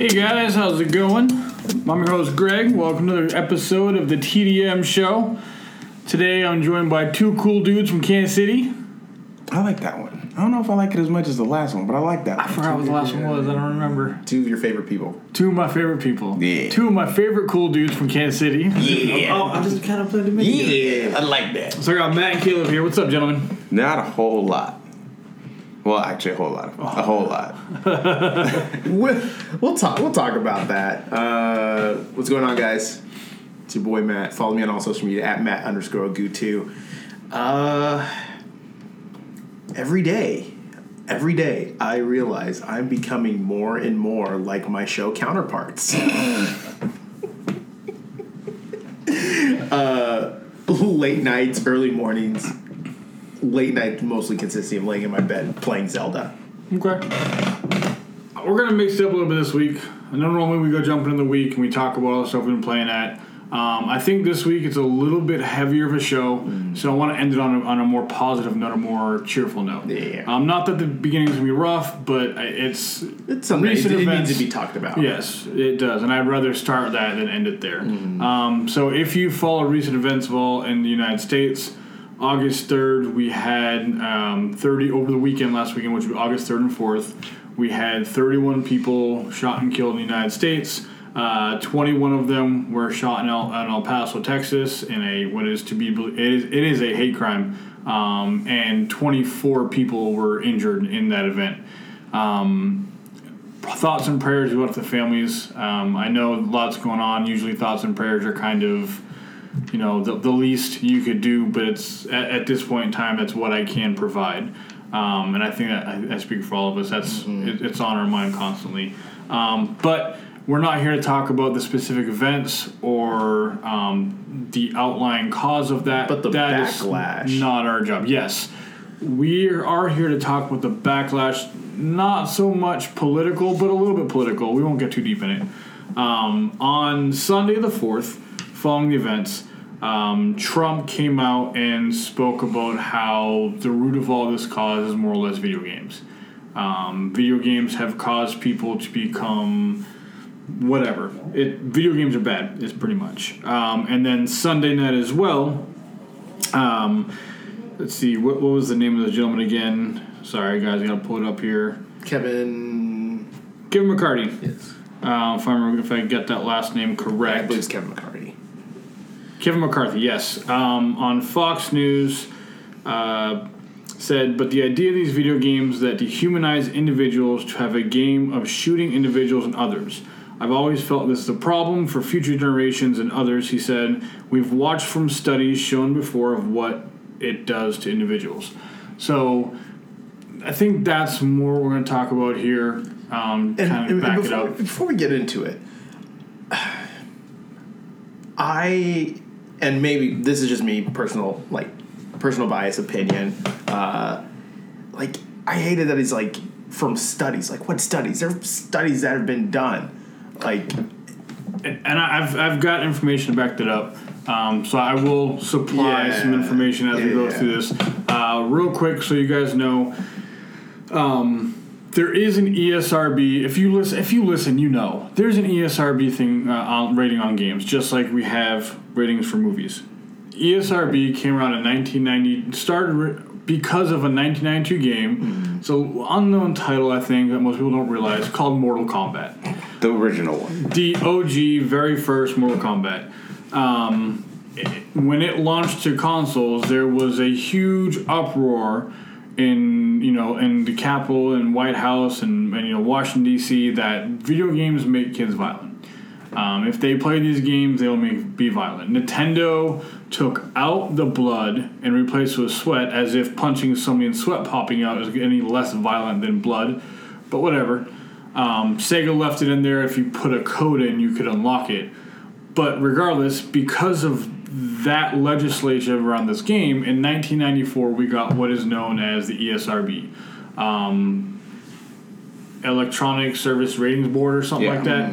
Hey guys, how's it going? I'm your host Greg. Welcome to another episode of the TDM Show. Today I'm joined by two cool dudes from Kansas City. I like that one. I don't know if I like it as much as the last one, but I like that I one. forgot what the last one was. I don't remember. Two of your favorite people. Two of my favorite people. Yeah. Two of my favorite cool dudes from Kansas City. Yeah. Oh, I'm just kind of played the mix. Yeah, I like that. So I got Matt and Caleb here. What's up, gentlemen? Not a whole lot. Well, actually, a whole lot. of A whole lot. We'll, we'll talk. We'll talk about that. Uh, what's going on, guys? It's your boy Matt. Follow me on all social media at Matt underscore Goo2. Uh, every day, every day, I realize I'm becoming more and more like my show counterparts. uh, late nights, early mornings. Late night mostly consisting of laying in my bed playing Zelda. Okay. We're gonna mix it up a little bit this week. I know normally we go jumping in the week and we talk about all the stuff we've been playing at. Um, I think this week it's a little bit heavier of a show, so I want to end it on a, on a more positive note, a more cheerful note. Yeah. Um, not that the beginning's gonna be rough, but it's It's something it, recent it events- needs to be talked about. Yes, it does, and I'd rather start that than end it there. Mm-hmm. Um, so, if you follow recent events of all in the United States, August third, we had um, thirty over the weekend last weekend, which was August third and fourth. We had thirty-one people shot and killed in the United States. Uh, Twenty-one of them were shot in El, in El Paso, Texas, in a what is to be it is it is a hate crime, um, and twenty-four people were injured in that event. Um, thoughts and prayers go out to the families. Um, I know lots going on. Usually, thoughts and prayers are kind of, you know, the, the least you could do. But it's at, at this point in time, that's what I can provide. Um, and I think that I, I speak for all of us. That's it, it's on our mind constantly. Um, but we're not here to talk about the specific events or um, the outlying cause of that. But the That is backlash. not our job. Yes, we are here to talk with the backlash. Not so much political, but a little bit political. We won't get too deep in it. Um, on Sunday the fourth, following the events, um, Trump came out and spoke about how the root of all this cause is more or less video games. Um, video games have caused people to become whatever. It video games are bad. Is pretty much. Um, and then Sunday night as well. Um, let's see. What, what was the name of the gentleman again? Sorry, guys. I gotta pull it up here. Kevin. Kevin McCarty. Yes. Uh, if I remember, if I get that last name correct, I believe it's Kevin McCarty. Kevin McCarthy, yes, um, on Fox News uh, said, but the idea of these video games that dehumanize individuals to have a game of shooting individuals and others. I've always felt this is a problem for future generations and others. He said, we've watched from studies shown before of what it does to individuals. So I think that's more we're going to talk about here. Um, And, kind of and back before, it up. before we get into it, I and maybe this is just me personal like personal bias opinion. Uh, like I hated that he's like from studies. Like what studies? There are studies that have been done. Like and I've I've got information to back that up. Um, so I will supply Yeah. some information as we go yeah. through this. Uh, real quick, so you guys know, um, there is an ESRB. If you listen, if you listen, you know there's an ESRB thing uh, on rating on games, just like we have ratings for movies. ESRB came around in 1990, started because of a 1992 game. It's an unknown title, I think, that most people don't realize, called Mortal Kombat The original one. the OG, very first Mortal Kombat. Um, it- when it launched to consoles, there was a huge uproar in you know in the Capitol and White House and, and you know Washington D.C. that video games make kids violent. Um, if they play these games, they'll make be violent. Nintendo took out the blood and replaced it with sweat, as if punching somebody and sweat popping out is any less violent than blood. But whatever. Um, Sega left it in there. If you put a code in, you could unlock it. But regardless, because of that legislation around this game, in 1994 we got what is known as the ESRB, um, Electronic Service Ratings Board, or something Yeah. like that.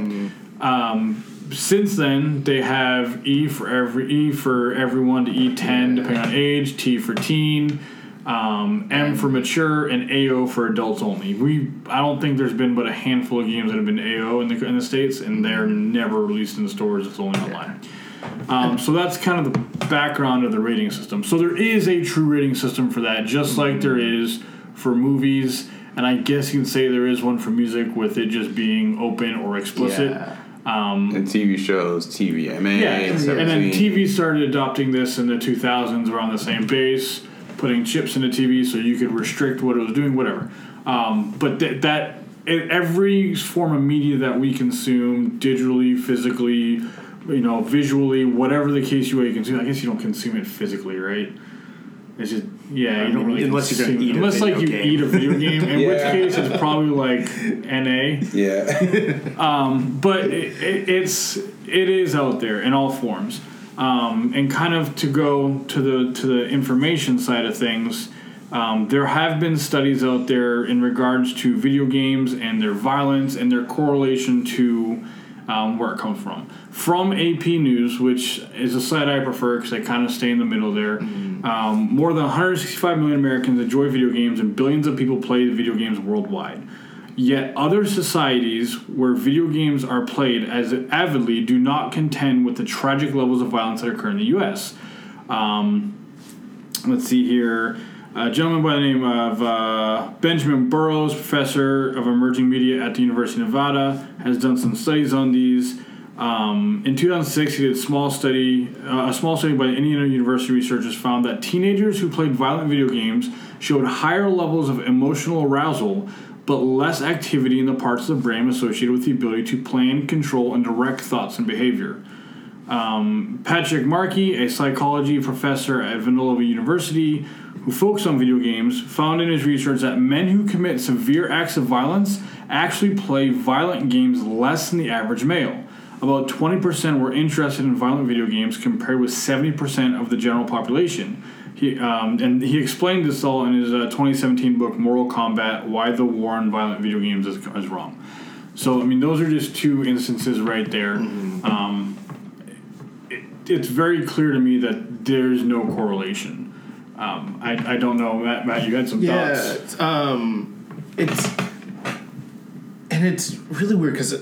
Um, since then, they have E for every E for everyone to E10 depending on age, T for teen. um, M for mature, and AO for adults only. We I don't think there's been but a handful of games that have been AO in the in the states, and they're never released in the stores. It's only online. Um, so that's kind of the background of the rating system. So there is a true rating system for that, just like there is for movies, and I guess you can say there is one for music with it just being open or explicit. Yeah. And TV shows, TVMA, Yeah, and then TV started adopting this in the 2000s around the same base, putting chips into TV so you could restrict what it was doing, whatever. Um, but th- that every form of media that we consume, digitally, physically, you know, visually, whatever the case you way you consume. I guess you don't consume it physically, right? It's just yeah, you don't mean, really unless you're gonna consume- eat a unless like you game. eat a video game, in which case it's probably like NA Yeah. but it, it, it's it is out there in all forms um, and kind of to go to the to the information side of things um, there have been studies out there in regards to video games and their violence and their correlation to um, where it comes from from AP News, which is a site I prefer because I kind of stay in the middle there. Um, more than 165 million Americans enjoy video games, and billions of people play video games worldwide. Yet other societies where video games are played as avidly do not contend with the tragic levels of violence that occur in the U.S. Um, let's see here. A gentleman by the name of uh, Benjamin Burroughs, professor of emerging media at the University of Nevada, has done some studies on these. Um, in 2006, he did a small study. Uh, a small study by Indiana University researchers found that teenagers who played violent video games showed higher levels of emotional arousal, but less activity in the parts of the brain associated with the ability to plan, control, and direct thoughts and behavior. Um, Patrick Markey, a psychology professor at Villanova University who focused on video games, found in his research that men who commit severe acts of violence actually play violent games less than the average male. About 20% were interested in violent video games compared with 70% of the general population. He, um, and he explained this all in his uh, 2017 book, Moral Combat Why the War on Violent Video Games is, is Wrong. So, I mean, those are just two instances right there. Um, it, it's very clear to me that there's no correlation. Um, I, I don't know, Matt, Matt, you had some Yeah, thoughts. it's, um, it's and it's really weird because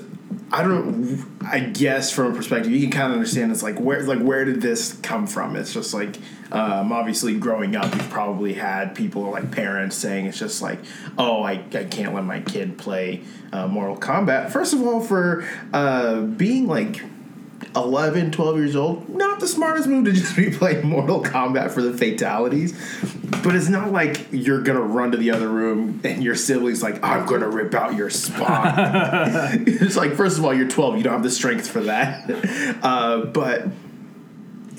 I don't. I guess from a perspective, you can kind of understand. It's like where, like where did this come from? It's just like, um, obviously, growing up, you've probably had people like parents saying it's just like, oh, I, I can't let my kid play uh, Mortal Kombat. First of all, for uh, being like 11, 12 years old, not the smartest move to just be playing Mortal Kombat for the fatalities. But it's not like you're gonna run to the other room and your sibling's like, I'm gonna rip out your spine. it's like, first of all, you're 12, you don't have the strength for that. Uh, but,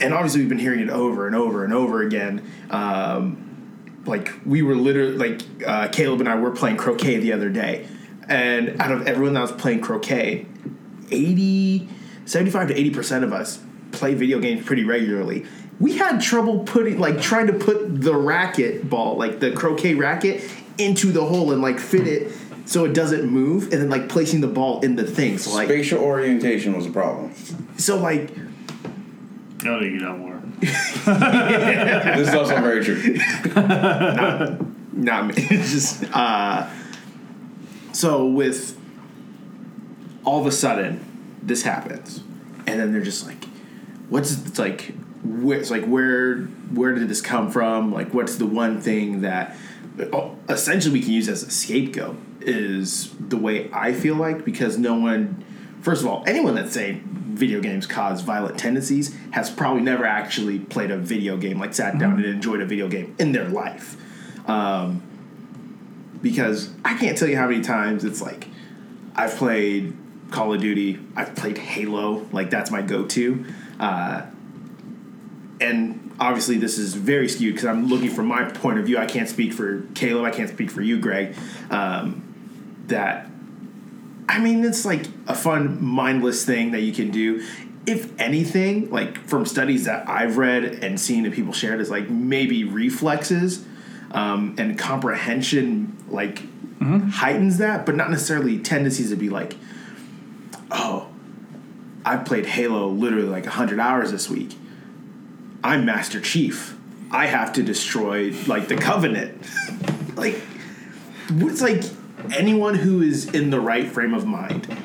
and obviously, we've been hearing it over and over and over again. Um, like, we were literally, like, uh, Caleb and I were playing croquet the other day. And out of everyone that was playing croquet, 80, 75 to 80% of us play video games pretty regularly. We had trouble putting, like, trying to put the racket ball, like the croquet racket, into the hole and, like, fit it so it doesn't move, and then, like, placing the ball in the thing. So, like, Spatial orientation was a problem. so, like, No, you know more. This is also very true. not me. It's just uh, so with all of a sudden this happens, and then they're just like, "What's it's like? Where, it's like where where did this come from? Like, what's the one thing that oh, essentially we can use as a scapegoat is the way I feel like because no one, first of all, anyone that's saying video games cause violent tendencies has probably never actually played a video game, like sat down and enjoyed a video game in their life. Um, because I can't tell you how many times it's like I've played Call of Duty, I've played Halo, like that's my go-to. Uh, and obviously this is very skewed because I'm looking from my point of view. I can't speak for Caleb. I can't speak for you, Greg. Um, that I mean, it's like a fun, mindless thing that you can do. If anything, like from studies that I've read and seen that people shared, is like maybe reflexes um, and comprehension like heightens that, but not necessarily tendencies to be like, oh, I've played Halo literally like hundred hours this week. I'm Master Chief. I have to destroy like the covenant. like it's like anyone who is in the right frame of mind,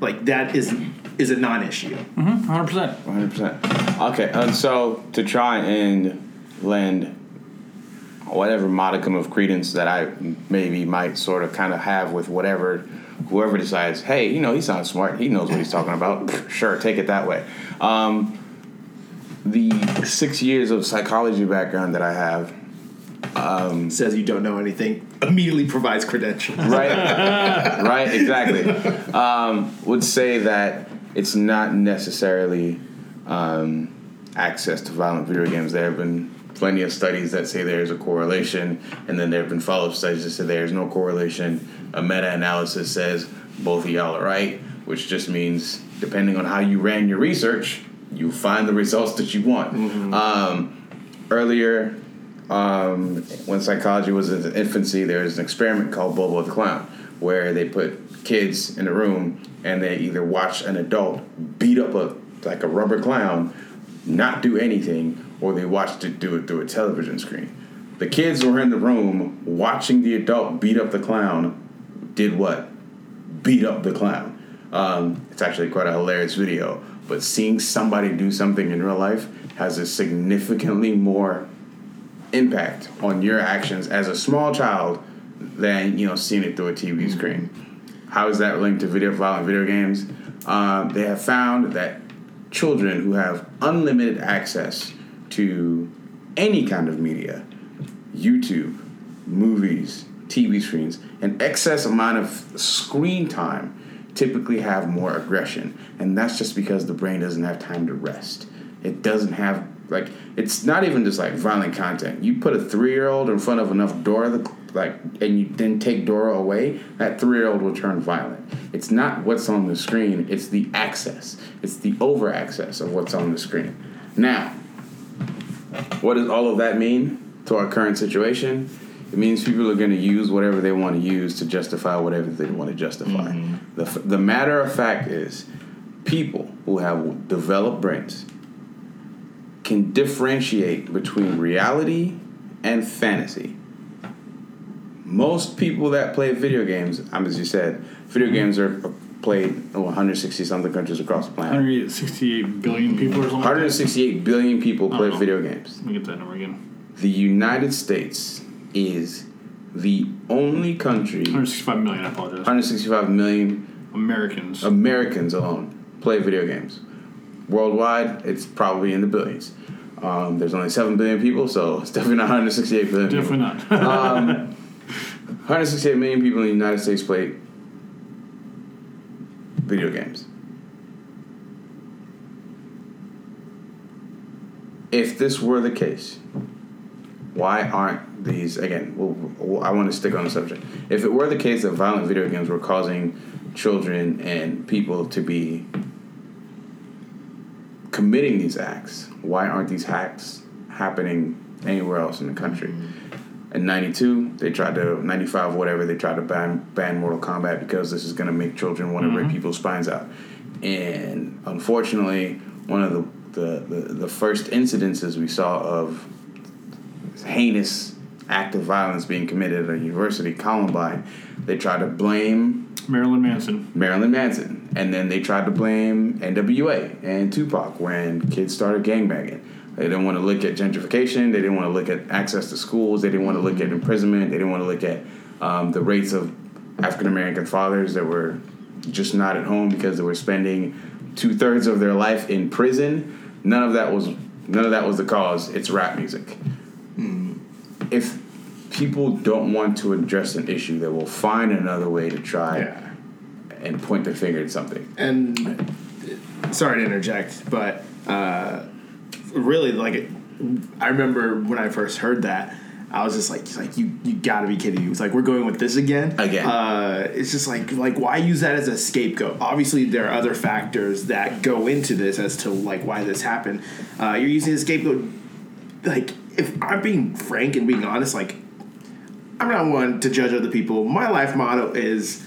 like that is is a non-issue. Mm-hmm, hundred percent. 100%. Okay, and so to try and lend whatever modicum of credence that I maybe might sort of kind of have with whatever, whoever decides, hey, you know, he sounds smart, he knows what he's talking about, sure, take it that way. Um, the six years of psychology background that I have, Says you don't know anything, immediately provides credentials. right. Right exactly. Um, would say that it's not necessarily um, access to violent video games. There have been plenty of studies that say there's a correlation and then there have been follow-up studies that say there's no correlation a meta-analysis says both of y'all are right which just means depending on how you ran your research you find the results that you want um, earlier um, when psychology was in its infancy, there was an experiment called Bobo the Clown, where they put kids in a room and they either watch an adult beat up a like a rubber clown, not do anything, or they watched it do it through a television screen. The kids were in the room watching the adult beat up the clown. Did what? Beat up the clown. Um, it's actually quite a hilarious video. But seeing somebody do something in real life has a significantly more impact on your actions as a small child than you know seeing it through a TV screen. How is that linked to video violent video games? Um, they have found that children who have unlimited access to any kind of media, YouTube, movies, TV screens, an excess amount of screen time typically have more aggression. And that's just because the brain doesn't have time to rest. It doesn't have like it's not even just like violent content. You put a three year old in front of enough Dora like and you then take Dora away, that three year old will turn violent. It's not what's on the screen, it's the access. It's the over access of what's on the screen. Now, what does all of that mean to our current situation? It means people are going to use whatever they want to use to justify whatever they want to justify. The, f- the matter of fact is, people who have developed brains can differentiate between reality and fantasy. Most people that play video games, um, as you said, video games are played in 160 something countries across the planet. 168 billion people or something. like that? 168 billion people play Uh-huh. video games. Let me get that number again. The United States is the only country, 165 million. I apologize. 165 million Americans. Americans alone play video games. Worldwide, it's probably in the billions. Um, there's only 7 billion people, so it's definitely not 168 billion. Definitely not. Um, 168 million people in the United States play video games. If this were the case, why aren't these again? Well, well, I want to stick on the subject. If it were the case that violent video games were causing children and people to be committing these acts, why aren't these acts happening anywhere else in the country? Mm-hmm. In '92, they tried to '95, whatever they tried to ban ban Mortal Kombat because this is going to make children want to rip mm-hmm. people's spines out. And unfortunately, one of the the, the, the first incidences we saw of heinous act of violence being committed at a university, Columbine, they tried to blame Marilyn Manson. Marilyn Manson. And then they tried to blame NWA and Tupac when kids started gangbanging. They didn't want to look at gentrification. They didn't want to look at access to schools. They didn't want to look at imprisonment. They didn't want to look at um, the rates of African American fathers that were just not at home because they were spending two thirds of their life in prison. None of that was none of that was the cause. It's rap music. If people don't want to address an issue, they will find another way to try Yeah. and point the finger at something. And sorry to interject, but uh, really, like, I remember when I first heard that, I was just like, like you, you got to be kidding me! It's like we're going with this again. Again. uh, it's just like, like why use that as a scapegoat? Obviously, there are other factors that go into this as to like why this happened. Uh, you're using a scapegoat. Like, if I'm being frank and being honest, like, I'm not one to judge other people. My life motto is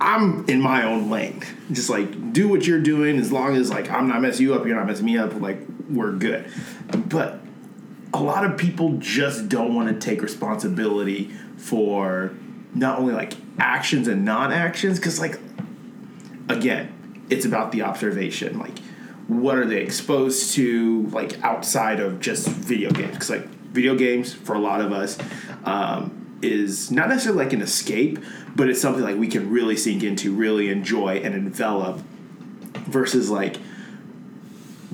I'm in my own lane. Just like do what you're doing as long as like I'm not messing you up, you're not messing me up, like we're good. But a lot of people just don't want to take responsibility for not only like actions and non-actions because like again it's about the observation like what are they exposed to like outside of just video games? Because like video games for a lot of us um, is not necessarily like an escape but it's something like we can really sink into really enjoy and envelop versus like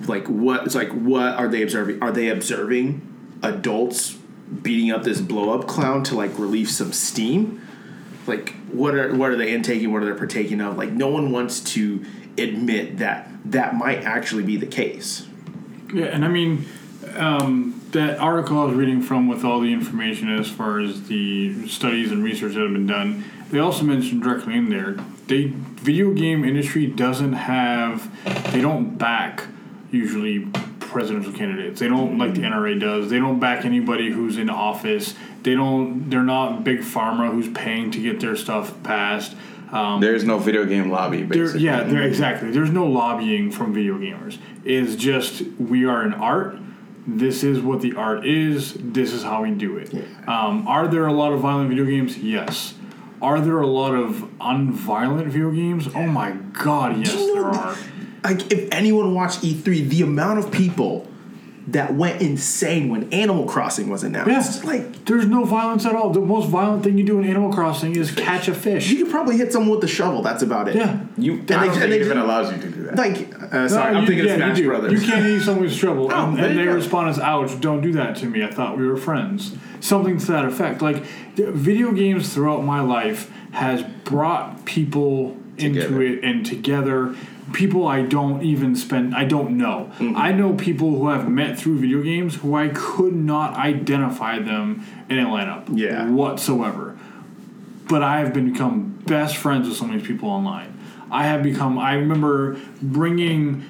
like what it's like what are they observing are they observing adults beating up this blow up clown to like relieve some steam? Like what are what are they intaking what are they partaking of? Like no one wants to admit that that might actually be the case Yeah, and I mean, um, that article I was reading from with all the information as far as the studies and research that have been done, they also mentioned directly in there, the video game industry doesn't have, they don't back usually presidential candidates. They don't like the NRA does. They don't back anybody who's in office. They don't. They're not big pharma who's paying to get their stuff passed. Um, There is no video game lobby, there, basically. yeah, there exactly. There's no lobbying from video gamers. It's just we are an art. This is what the art is. This is how we do it. Um, are there a lot of violent video games? Yes. Are there a lot of unviolent video games? Oh my god, yes, there are. like if anyone watched E3 the amount of people that went insane when Animal Crossing was announced Yeah. like There's no violence at all. The most violent thing you do in Animal Crossing is catch a fish. you could probably hit someone with a shovel that's about it Yeah. You, I they- don't and think they it even allows you to do that. like uh, sorry No, I'm you- thinking yeah, of Smash you do. Brothers You can't eat someone's trouble. Oh, and there and you their go. response is, ouch, don't do that to me. I thought we were friends. Something to that effect. Like, the video games throughout my life has brought people into it and together. People I don't even spend, I don't know. Mm-hmm. I know people who I've met through video games who I could not identify them in a lineup Yeah. whatsoever but I have been become best friends with so many people online. I have become. I remember bringing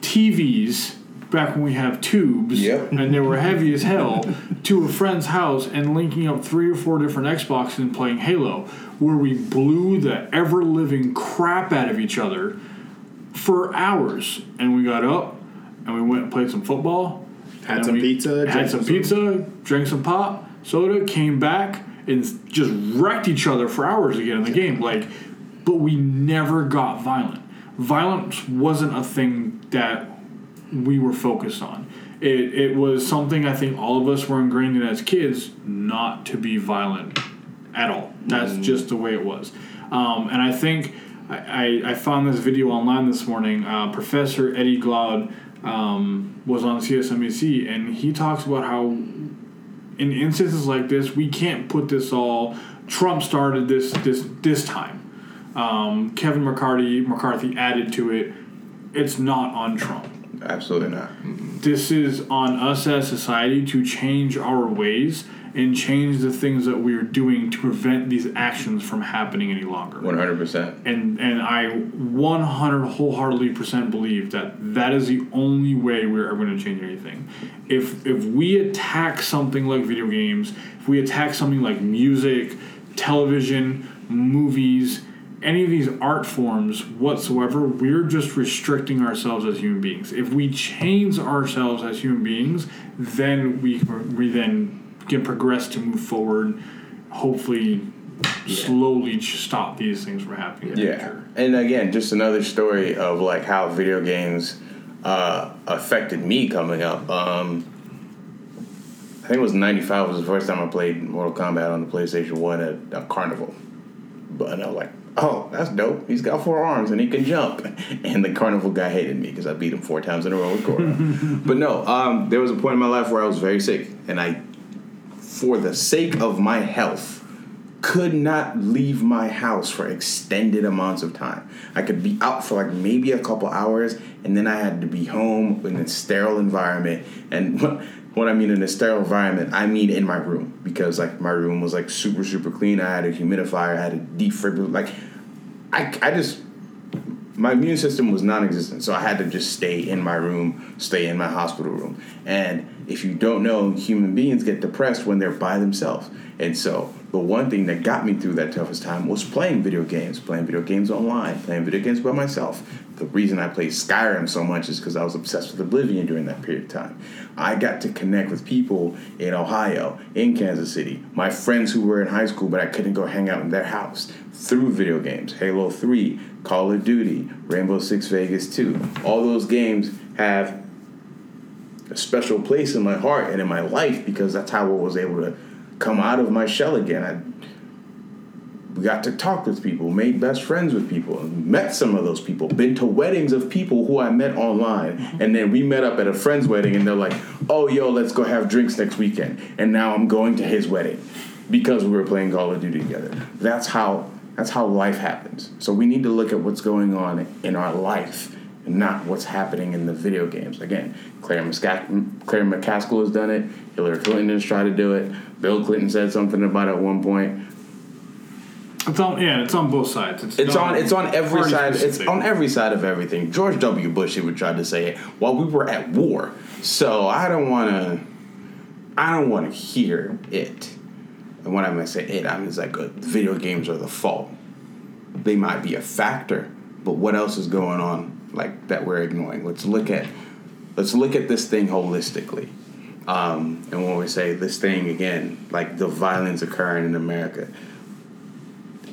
TVs back when we have tubes Yep. and they were heavy as hell to a friend's house and linking up three or four different Xboxes and playing Halo, where we blew the ever living crap out of each other for hours. And we got up and we went and played some football. Had some pizza, Had drank some some pizza, drank some pop, soda, came back and just wrecked each other for hours again in the game. Like, but we never got violent. Violence wasn't a thing that we were focused on. It, it was something I think all of us were ingrained in as kids not to be violent at all. That's just the way it was. Um, and I think I, I, I found this video online this morning. Uh, Professor Eddie Glaude um, was on CSMAC, and he talks about how in instances like this, we can't put this all. Trump started this this this time. Um, Kevin McCarthy McCarthy added to it. It's not on Trump Absolutely not. this is on us as society to change our ways and change the things that we're doing to prevent these actions from happening any longer. 100%. And and I 100 wholeheartedly percent believe that that is the only way we're ever going to change anything. If if we attack something like video games, if we attack something like music, television, movies, any of these art forms whatsoever, we're just restricting ourselves as human beings. If we change ourselves as human beings, then we we then can progress to move forward. Hopefully, slowly stop these things from happening. in Yeah. future. And again, just another story of like how video games uh, affected me coming up. Um, I think it was 95 was the first time I played Mortal Kombat on the PlayStation 1 at a carnival. But I was like, oh, that's dope. He's got four arms and he can jump. And the carnival guy hated me because I beat him four times in a row with Goro. but no, um, there was a point in my life where I was very sick. And I, for the sake of my health, could not leave my house for extended amounts of time. I could be out for like maybe a couple hours, and then I had to be home in a sterile environment. And what, I mean in a sterile environment, I mean in my room because like my room was like super super clean. I had a humidifier, I had a defibrillator. Like I, I just my immune system was non-existent so i had to just stay in my room stay in my hospital room and if you don't know human beings get depressed when they're by themselves and so the one thing that got me through that toughest time was playing video games playing video games online playing video games by myself the reason I played Skyrim so much is because I was obsessed with Oblivion during that period of time. I got to connect with people in Ohio, in Kansas City, my friends who were in high school, but I couldn't go hang out in their house through video games. Halo 3, Call of Duty, Rainbow Six Vegas 2. All those games have a special place in my heart and in my life because that's how I was able to come out of my shell again. I got to talk with people, made best friends with people, met some of those people, been to weddings of people who I met online, and then we met up at a friend's wedding, and they're like, "Oh, yo, let's go have drinks next weekend," and now I'm going to his wedding because we were playing Call of Duty together. That's how that's how life happens. So we need to look at what's going on in our life and not what's happening in the video games. Again, Claire, Musca- Claire McCaskill has done it. Hillary Clinton has tried to do it. Bill Clinton said something about it at one point. It's on yeah, it's on both sides. It's not on it's on every side. It's on every side of everything. George W. Bush even tried to say it while we were at war. So I don't want to. I don't want to hear it. And when I say it, I mean it's like uh, video games are the fault. They might be a factor, but what else is going on like that we're ignoring? Let's look at let's look at this thing holistically. Um, and when we say this thing again, like the violence occurring in America,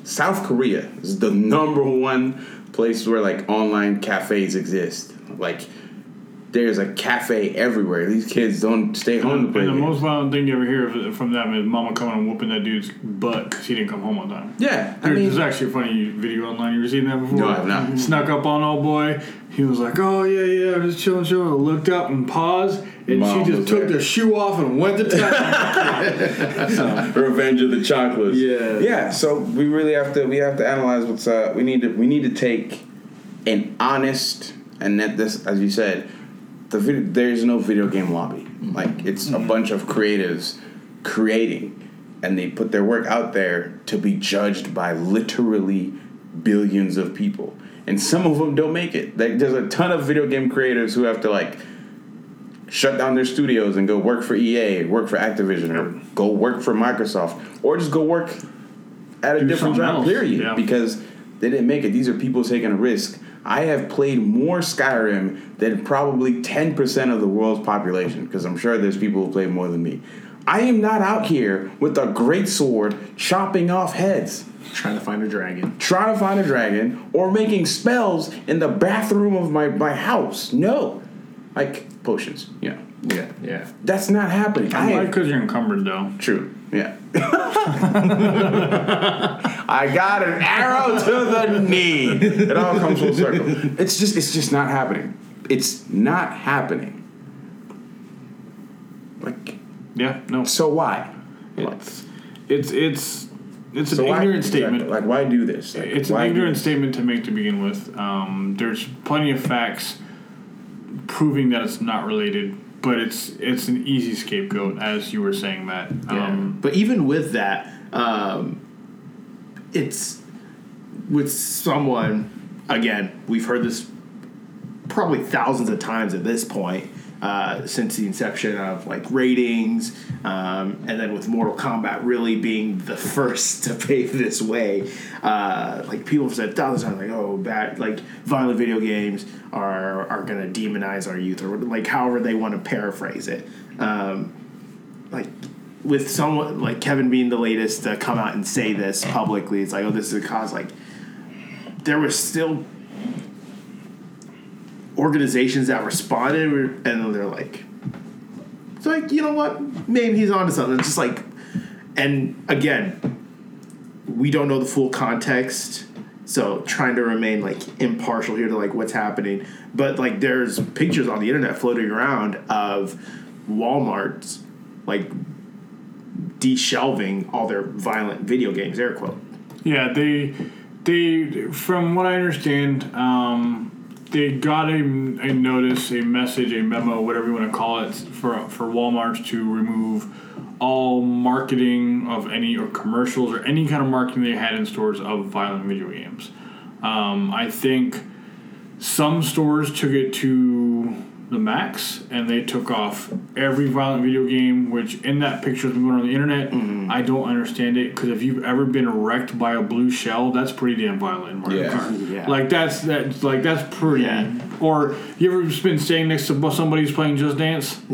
South Korea is the number one place where like online cafes exist. Like there's a cafe everywhere. These kids don't stay home to And play the games. most violent thing you ever hear from them is mama coming and whooping that dude's butt because he didn't come home on time. yeah, I There- mean, There's actually a funny video online. You ever seen that before? No, I have not. Snuck up on old boy. He was like, "Oh yeah, yeah, I'm just chilling, chilling." I looked up and paused, and Mom she just took there. the shoe off and went to town. Revenge of the Chocolates. Yeah. yeah. So we really have to we have to analyze what's uh we need to we need to take an honest and that this as you said the video, there's no video game lobby mm-hmm. like it's a mm-hmm. bunch of creatives creating and they put their work out there to be judged by literally billions of people and some of them don't make it like there's a ton of video game creators who have to like shut down their studios and go work for EA, work for Activision, or go work for Microsoft, or just go work at a Do different job. else, Period, yeah. because they didn't make it. These are people taking a risk. I have played more Skyrim than probably ten percent of the world's population, because I'm sure there's people who play more than me. I am not out here with a great sword chopping off heads Trying to find a dragon. trying to find a dragon or making spells in the bathroom of my, my house. No. Like potions, you know. Yeah, yeah. That's not happening. I Why? am, Because you're encumbered, though. true. Yeah. I got an arrow to the knee. It all comes full circle. It's just it's just not happening. It's not happening. Like Yeah, no. so why? It's it's it's it's So an why ignorant statement. Like why do this? Like, It's an ignorant statement to make to begin with. Um, there's plenty of facts proving that it's not related, but it's it's an easy scapegoat, as you were saying, Matt. Um, but even with that, um, it's with someone. Again, we've heard this probably thousands of times at this point uh, since the inception of like ratings, um, and then with Mortal Kombat really being the first to pave this way. Uh, like people have said thousands of times, like oh, bad, like violent video games are are gonna demonize our youth, or like however they want to paraphrase it. Um, like with someone like Kevin being the latest to come out and say this publicly, it's like, oh, this is a cause. Like there was still organizations that responded, and they're like, it's like you know what, maybe he's onto something. It's just like, and again, we don't know the full context. So trying to remain like impartial here to like what's happening, but like there's pictures on the internet floating around of Walmart's like deshelving all their violent video games. Air quote. Yeah, they they from what I understand, um, they got a, a notice, a message, a memo, whatever you want to call it, for for Walmart to remove all marketing of any or commercials or any kind of marketing they had in stores of violent video games. Um, I think some stores took it to the max and they took off every violent video game. Which in that picture that's been going on the internet, Mm-hmm. I don't understand it because if you've ever been wrecked by a blue shell, that's pretty damn violent. in Mario Yeah. Kart. Yeah. Like that's that's like that's pretty. Yeah. Or you ever just been staying next to somebody who's playing Just Dance?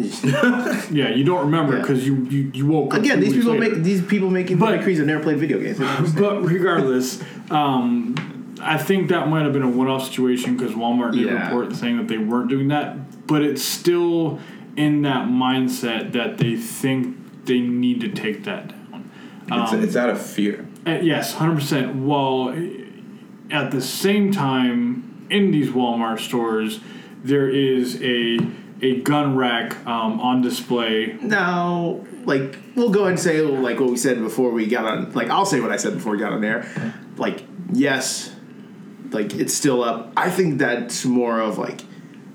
yeah, you don't remember Yeah. because you, you you woke up Again, these people later. make these people making the But- decrees have never played video games. They don't understand. But regardless, um, I think that might have been a one-off situation because Walmart did Yeah. report saying that they weren't doing that. But it's still in that mindset that they think they need to take that down. It's, Um, it's out of fear. uh, yes, hundred percent. While at the same time, in these Walmart stores, there is a a gun rack um, on display. Now, like, we'll go ahead and say like what we said before we got on. Like, I'll say what I said before we got on there. Like, yes, like it's still up. I think that's more of like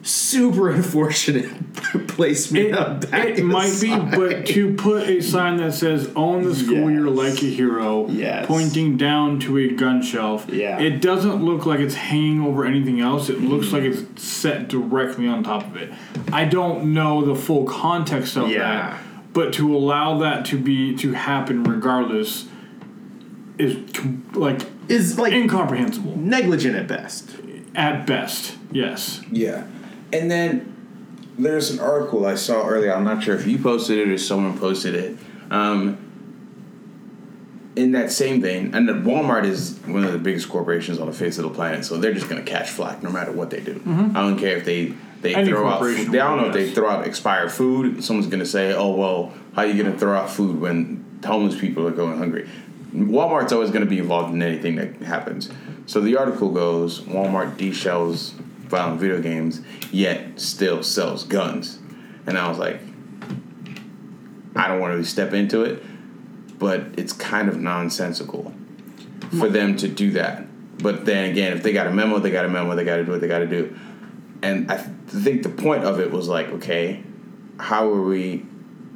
super unfortunate placement. It, of back it might be, but to put a sign that says "Own the school year Yes. like a hero," Yes. pointing down to a gun shelf. Yeah. it doesn't look like it's hanging over anything else. It looks Mm. like it's set directly on top of it. I don't know the full context of Yeah. that, but to allow that to be to happen regardless is com- like is like incomprehensible negligent at best. at best. Yes. Yeah. And then there's an article I saw earlier. I'm not sure if you posted it or someone posted it. Um, in that same vein, and Walmart is one of the biggest corporations on the face of the planet, so they're just going to catch flack no matter what they do. I don't care if they they Any throw out. Food. I don't know if they throw out expired food. Someone's going to say, "Oh well, how are you going to throw out food when homeless people are going hungry?" Walmart's always going to be involved in anything that happens. So the article goes: Walmart deshells violent video games, yet still sells guns. And I was like, I don't want to really step into it, but it's kind of nonsensical for them to do that. But then again, if they got a memo, they got a memo. They got to do what they got to do. And I th- think the point of it was like, okay, how are we?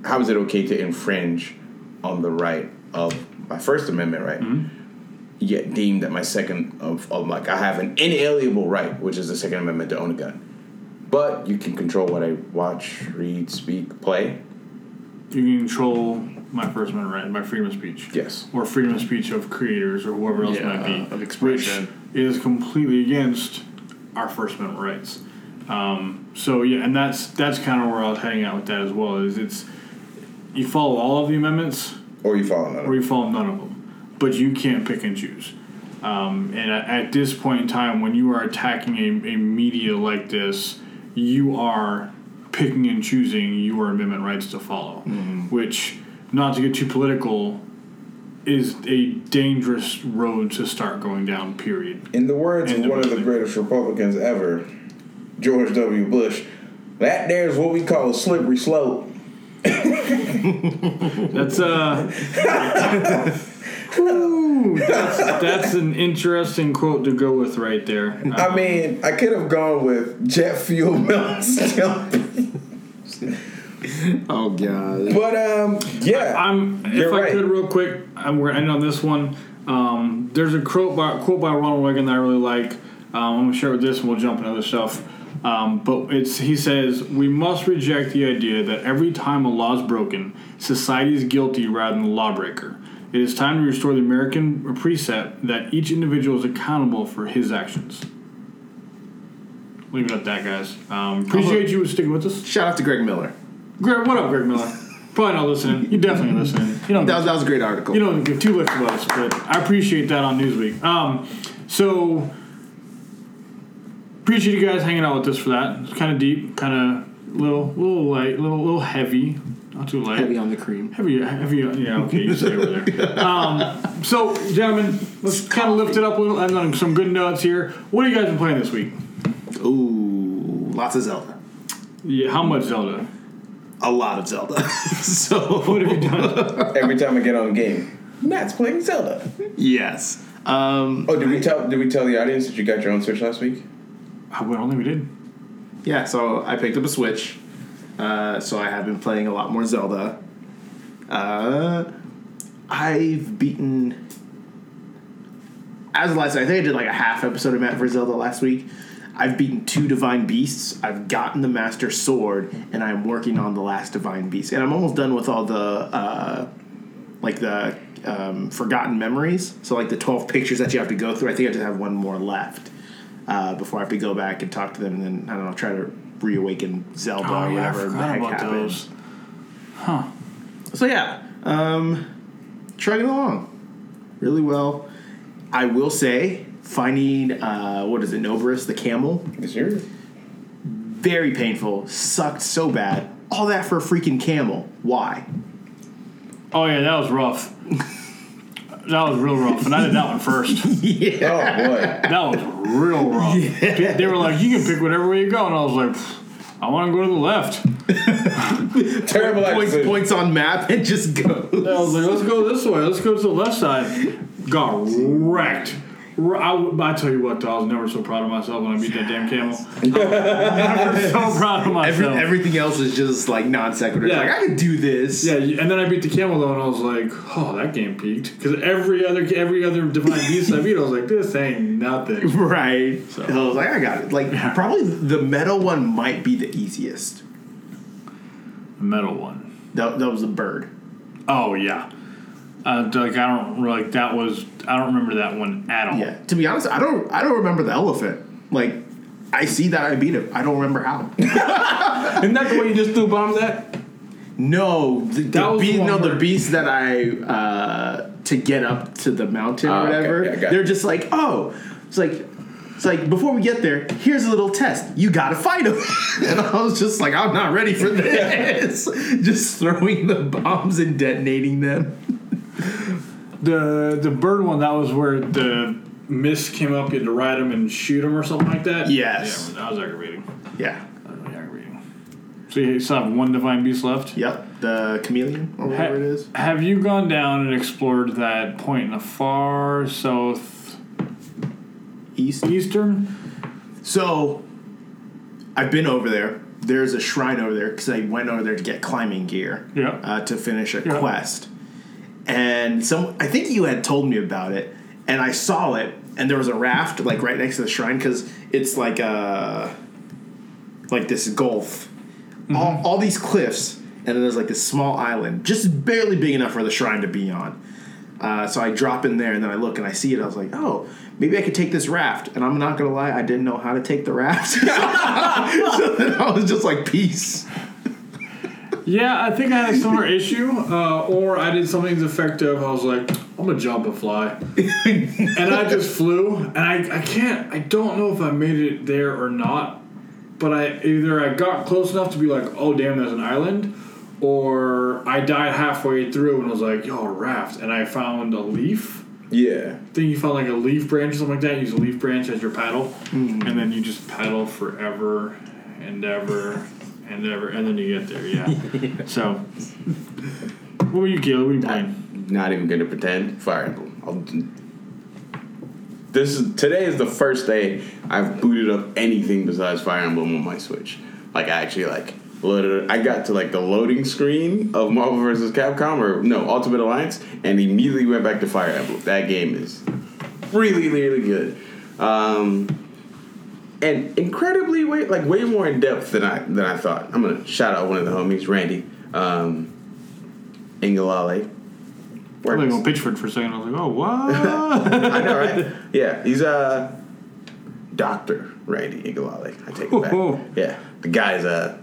How is it okay to infringe on the right of my First Amendment right? Mm-hmm. Yet deem that my second of, of like I have an inalienable right, which is the Second Amendment to own a gun. But you can control what I watch, read, speak, play. You can control my First Amendment right, my freedom of speech. Yes. Or freedom of speech of creators or whoever else Yeah, might be. of expression. Which is completely against our First Amendment rights. Um, so yeah, and that's that's kind of where I was heading out with that as well. Is it's you follow all of the amendments Or you follow none. or you follow none of them, but you can't pick and choose. Um, and at, at this point in time, when you are attacking a, a media like this, you are picking and choosing your amendment rights to follow, which, not to get too political, is a dangerous road to start going down. Period. In the words End of one of the greatest Republicans ever, George W. Bush, that there's what we call a slippery slope. That's uh. Ooh, that's, that's an interesting quote to go with right there. I mean, I could have gone with jet fuel melts. Oh god. but um, yeah, I'm if You're I right. could real quick, I'm we're end on this one. Um, there's a quote by quote by Ronald Reagan that I really like. Um, I'm gonna share with this, and we'll jump into other stuff. Um, but it's he says we must reject the idea that every time a law is broken, society is guilty rather than the lawbreaker. It is time to restore the American precept that each individual is accountable for his actions. Leave it at that, guys. Um, appreciate you sticking with us. Shout out to Greg Miller. Greg, what up, Greg Miller? Probably not listening. You definitely listening. You don't. That was, that was a great article. you don't give two licks about us, but I appreciate that on Newsweek. Um, so appreciate you guys hanging out with us for that. It's kind of deep, kind of little, little light, little, little heavy. Not too light. Heavy on the cream. Heavy, heavy. Yeah, okay, you stay over there. Um, so, gentlemen, let's kind of lift it up a little. And on some good notes here. What have you guys been playing this week? Ooh, lots of Zelda. Yeah, how much Zelda? A lot of Zelda. so What have you done? every time I get on a game, Matt's playing Zelda. yes. Um, Oh, did we tell? Did we tell the audience that you got your own Switch last week? I don't think we did. yeah. So I picked up a Switch. Uh, so I have been playing a lot more Zelda. Uh, I've beaten. As of last, I think I did like a half episode of Matt for Zelda last week. I've beaten two divine beasts. I've gotten the master sword, and I'm working on the last divine beast. And I'm almost done with all the uh, like the um, forgotten memories. So like the twelve pictures that you have to go through. I think I just have one more left uh, before I have to go back and talk to them, and then I don't know, try to reawaken Zelda Oh or yeah, I whatever the heck about happened. those. So yeah, um, trucking along really well. I will say, finding uh, what is it, Naboris the camel, Is yours? very painful. Sucked so bad. All that for a freaking camel. Why? Oh yeah, that was rough. that was real rough, and I did that one first. yeah. Oh boy. That was real rough. They were like, "You can pick whatever way you go," and I was like, "I want to go to the left." Terrible Points, accident. points on map and just goes. I was like, "Let's go this way. Let's go to the left side." Got wrecked. I, I tell you what, though, I was never so proud of myself when I beat that damn camel. Never so proud of Every, myself. everything else is just like non sequitur. Yeah. Like I could do this. yeah, and then I beat the camel though, and I was like, "Oh, that game peaked." Because every other every other divine beast I beat, I was like, "This ain't nothing." Right. So- I was like, I got it. Like probably the metal one might be the easiest. The metal one. That, that was the bird. Oh yeah. Uh, like I don't like that was I don't remember that one at all. Yeah. To be honest, I don't I don't remember the elephant. Like I see that I beat him. I don't remember how. Isn't that the way you just threw bombs at? No, the, the beast, no, the beast that I uh, to get up to the mountain Ah, or okay. whatever. Yeah, got they're it. just like, oh, it's like. It's like before we get there, here's a little test. You gotta fight him, and I was just like, I'm not ready for this. just throwing the bombs and detonating them. The the bird one that was where the mist came up, you had to ride him and shoot him or something like that. Yes. Yeah, that was aggravating. Yeah. That was really aggravating. So you still have one divine beast left. Yep. The chameleon or Ha- whatever it is. Have you gone down and explored that point in the far south East. eastern? So, I've been over there. There's a shrine over there because I went over there to get climbing gear. Yeah. Uh, to finish a Yeah. quest, and some I think you had told me about it, and I saw it, and there was a raft like right next to the shrine because it's like a like this gulf, all all these cliffs, and then there's like this small island, just barely big enough for the shrine to be on. Uh, so I drop in there and then I look and I see it. I was like, oh, maybe I could take this raft. And I'm not gonna lie, I didn't know how to take the raft. so then I was just like, peace. Yeah, I think I had a similar issue, uh, or I did something effective. I was like, I'm gonna jump and fly, and I just flew, and I, I can't, I don't know if I made it there or not, but I either I got close enough to be like, oh damn, there's an island, or I died halfway through and was like, yo, a raft, and I found a leaf. Yeah. I think you found like a leaf branch or something like that. Use a leaf branch as your paddle, and then you just paddle forever and ever and ever, and then you get there. Yeah. So, what were you, Caleb? What were you playing? Not even gonna pretend. Fire Emblem. I'll, this is today is the first day I've booted up anything besides Fire Emblem on my Switch. Like I actually like loaded. I got to like the loading screen of Marvel vs. Capcom or no Ultimate Alliance, and immediately went back to Fire Emblem. That game is really really good. Um, and incredibly way like way more in depth than I than I thought. I'm gonna shout out one of the homies, Randy um, Ingalale. I was going Pitchford for a second. I was like, oh, what? I know, right? Yeah, he's a doctor, Randy Ingalale. I take it back. Oh. Yeah, the guy's uh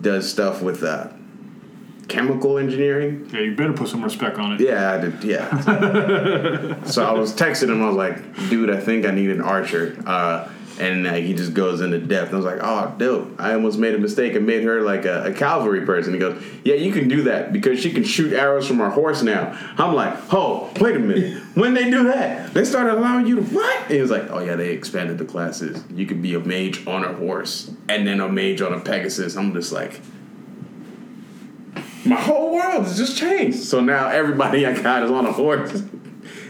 does stuff with uh chemical engineering. yeah, you better put some respect on it. Yeah, I did. Yeah. so I was texting him. I was like, "Dude, I think I need an archer." Uh, and uh, he just goes into depth. I was like, "Oh, dope! I almost made a mistake and made her like a, a cavalry person." He goes, "Yeah, you can do that because she can shoot arrows from her horse now." I'm like, "Oh, wait a minute! When they do that, they started allowing you to what?" And he was like, "Oh yeah, they expanded the classes. You could be a mage on a horse and then a mage on a Pegasus." I'm just like my whole world has just changed. So now everybody I got is on a horse.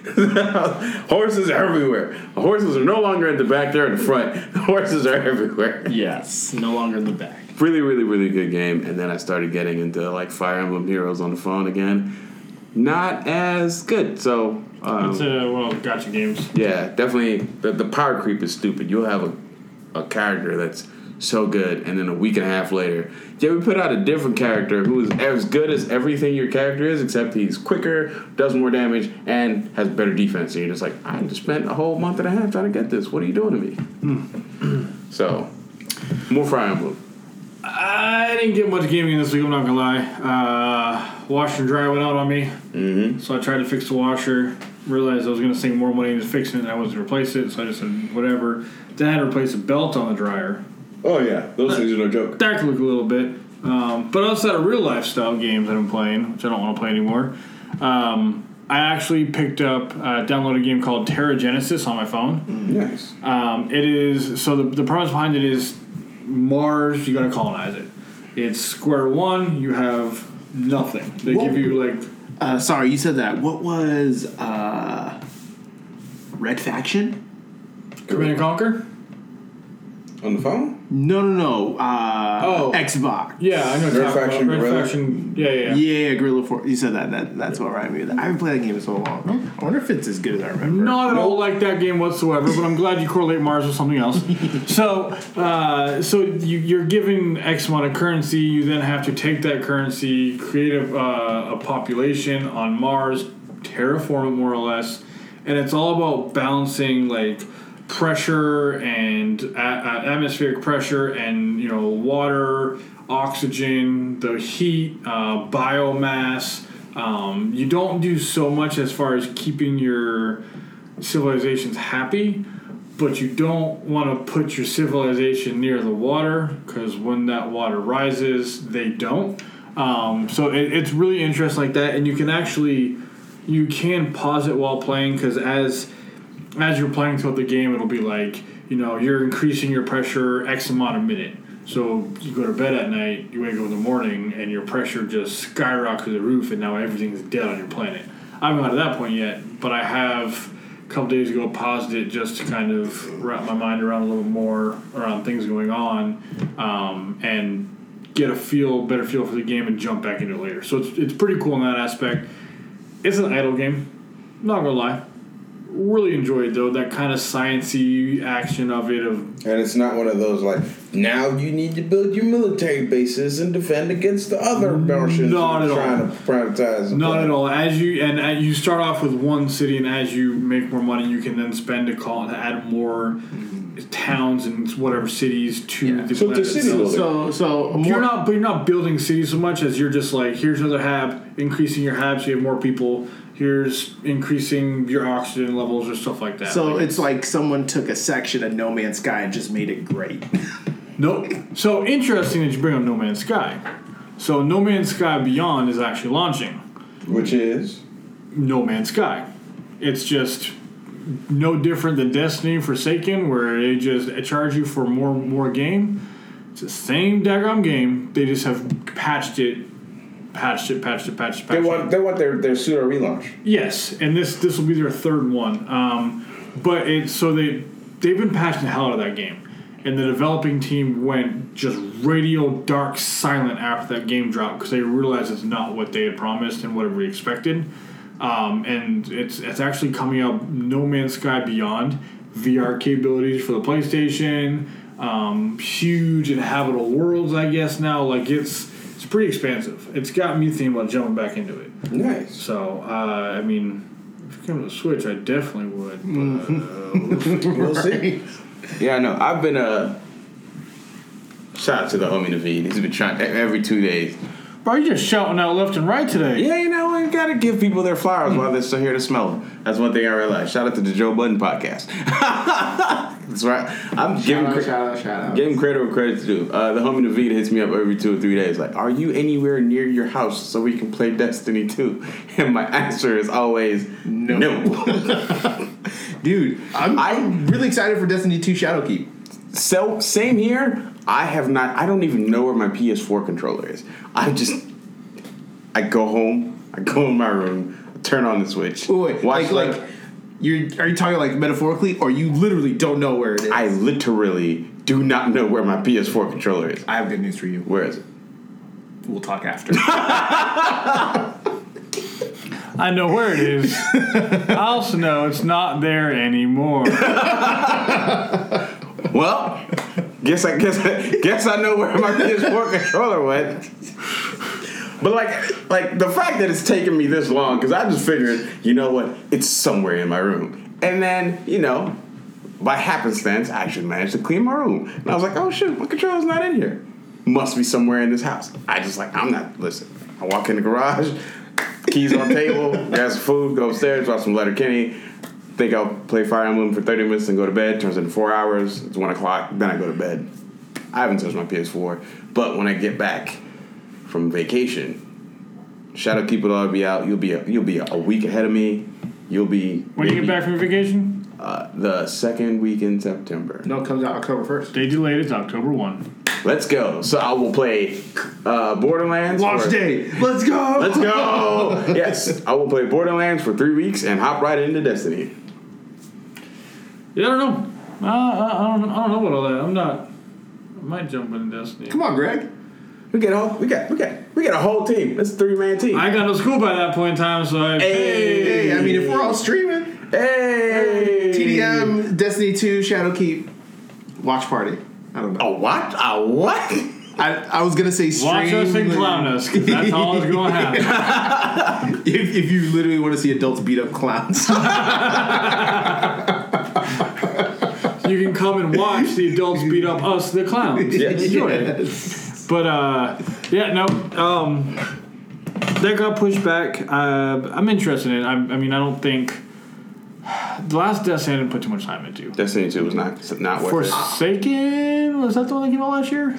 Horses are everywhere. Horses are no longer in the back; they're in the front. Horses are everywhere. Yes, no longer in the back. Really, really, really good game. And then I started getting into like Fire Emblem Heroes on the phone again. Not as good. So um, It's uh, well, gotcha games. yeah, definitely. The, the power creep is stupid. You'll have a a character that's so good, and then a week and a half later, yeah, we put out a different character who is as good as everything your character is, except he's quicker, does more damage, and has better defense. And you're just like, I just spent a whole month and a half trying to get this. What are you doing to me? so, more Fire Emblem. I didn't get much gaming this week. I'm not gonna lie. Uh, washer and dryer went out on me, Mm-hmm. so I tried to fix the washer. Realized I was gonna save more money into fixing it. I was to replace it, so I just said whatever. Then I had to replace a belt on the dryer. Oh yeah, those things are no joke. That could look a little bit. Um, but outside of real life style games I've been playing, which I don't want to play anymore, um, I actually picked up, uh, downloaded a game called Terra Genesis on my phone. Nice. Um, it is so the, the premise behind it is Mars. You got to colonize it. It's square one. You have nothing. They Whoa. give you like Uh, sorry, you said that. What was uh, Red Faction? Command and Conquer. On the phone? No, no, no. Uh, Oh. Xbox. Yeah, I know. Red Faction. Red Guerrilla? Faction. Yeah, yeah. yeah. Yeah, Guerrilla Four. You said that. that that's what reminded me of that. I haven't played that game in so long. I wonder if it's as good as I remember. Not at all like that game whatsoever, but I'm glad you correlate Mars with something else. so, uh, so you, you're given X amount of currency. You then have to take that currency, create a, uh, a population on Mars, terraform it more or less, and it's all about balancing like pressure and a- atmospheric pressure and you know water, oxygen, the heat, uh, biomass. Um, you don't do so much as far as keeping your civilizations happy, but you don't want to put your civilization near the water because when that water rises, they don't. Um, so it, it's really interesting like that, and you can actually you can pause it while playing because as as you're playing throughout the game, it'll be like you know you're increasing your pressure X amount a minute. So you go to bed at night, you wake up in the morning, and your pressure just skyrockets to the roof, and now everything's dead on your planet. I haven't got to that point yet, but I have a couple days ago paused it just to kind of wrap my mind around a little more around things going on, um, and get a feel better feel for the game and jump back into it later. So it's it's pretty cool in that aspect. It's an idle game, not gonna lie. Really enjoyed though that kind of sciency action of it of And it's not one of those like now you need to build your military bases and defend against the other Martians Not who are at all. trying to privatize. the Not planet. at all. As you and uh, you start off with one city, and as you make more money, you can then spend to call to add more towns and whatever cities to Yeah. the So it's a planet city itself. So, so more, You're not, but you're not building cities so much as you're just like here's another hab, increasing your hab so you have more people. Here's increasing your oxygen levels or stuff like that. So Like, it's like someone took a section of No Man's Sky and just made it great. Nope. So interesting that you bring up No Man's Sky. So No Man's Sky Beyond is actually launching. Which is No Man's Sky. It's just no different than Destiny Forsaken, where they just charge you for more more game. It's the same daggum game. They just have patched it, patched it, patched it, patched it, patched they it. want they want their their pseudo relaunch. Yes, and this this will be their third one. Um, but it so they they've been patching the hell out of that game, and the developing team went just radio dark silent after that game dropped because they realized it's not what they had promised and what we expected. Um, and it's it's actually coming out No Man's Sky Beyond VR capabilities for the PlayStation. Um, huge inhabitable worlds, I guess now. Like it's pretty expansive. It's got me thinking about jumping back into it. Nice. So, uh, I mean, if it came to the Switch, I definitely would. But, uh, We'll see. Yeah, I know. I've been uh shout out to the homie Naveed. He's been trying every two days. bro, you just shouting out left and right today. Yeah, you know, we gotta give people their flowers while they're still here to smell them. That's one thing I realized. Shout out to the Joe Budden podcast. That's right. I'm giving cre- out, shout out. Him credit where credit's due. Uh, the homie Naveed hits me up every two or three days, like, "Are you anywhere near your house so we can play Destiny 2? And my answer is always no. Dude, I'm, I'm really excited for Destiny 2 Shadowkeep. so same here. I have not. I don't even know where my PS4 controller is. I just, I go home. I go in my room. Turn on the Switch. Wait, wait, watch like, like, you're, are you talking like metaphorically, or you literally don't know where it is? I literally do not know where my PS4 controller is. I have good news for you. Where is it? We'll talk after. I know where it is. I also know it's not there anymore. Well, Well, guess I guess guess I know where my PS4 controller went. But like like the fact that it's taken me this long because I just figured, you know what, it's somewhere in my room, and then you know, by happenstance, I actually managed to clean my room, and I was like, oh shit, my controller's not in here. Must be somewhere in this house. I just like I'm not listen. I walk in the garage, keys on table, grab some food, go upstairs, watch some Letterkenny. Think I'll play Fire Emblem for 30 minutes and go to bed. Turns into four hours. It's one o'clock. Then I go to bed. I haven't touched my PS4. But when I get back from vacation, Shadow Keep It All will be out. You'll be a, you'll be a week ahead of me. You'll be When you get back from vacation, uh, the second week in September. No, it comes out October first. they delayed it to October 1. Let's go. So I will play uh, Borderlands. Launch for- day. Let's go. Let's go. yes, I will play Borderlands for three weeks and hop right into Destiny. Yeah, I don't know. Uh, I, I, don't, I don't know about all that. I'm not. I might jump into Destiny. Come on, Greg. We get a whole, we got we got we got a whole team. It's a three man team. I got no school by that point in time, so I. Hey. Hey, I mean, if we're all streaming, hey, TDM, Destiny 2, Shadowkeep, watch party. I don't know. A what? A what? I, I was gonna say stream. Watch us and clown us, 'cause that's all that's going to happen. If, if you literally want to see adults beat up clowns. You can come and watch the adults beat up us, the clowns. Yes. Enjoy it. Yes. But uh, yeah, no. Um, that got pushed back. Uh, I'm interested in it. I, I mean, I don't think the last Destiny I didn't put too much time into. Destiny two was not not worth Forsaken was that the one that came out last year?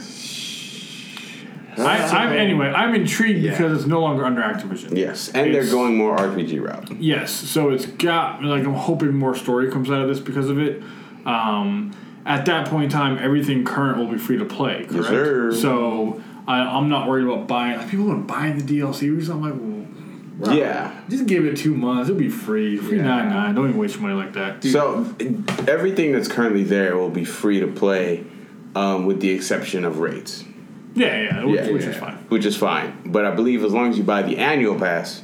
I, I'm anyway. I'm intrigued Yeah. because it's no longer under Activision. Yes, and they're going more RPG route. Yes, so it's got like I'm hoping more story comes out of this because of it. Um, at that point in time, everything current will be free to play. Correct. sir. So I, I'm not worried about buying. Like people want buying the DLC. So I'm like, well, Yeah. just give it two months. It'll be free. Free Yeah. nine nine. Don't even waste money like that. So everything that's currently there will be free to play, um, with the exception of raids, Yeah, yeah, which, Yeah, which yeah. is fine. which is fine. But I believe as long as you buy the annual pass,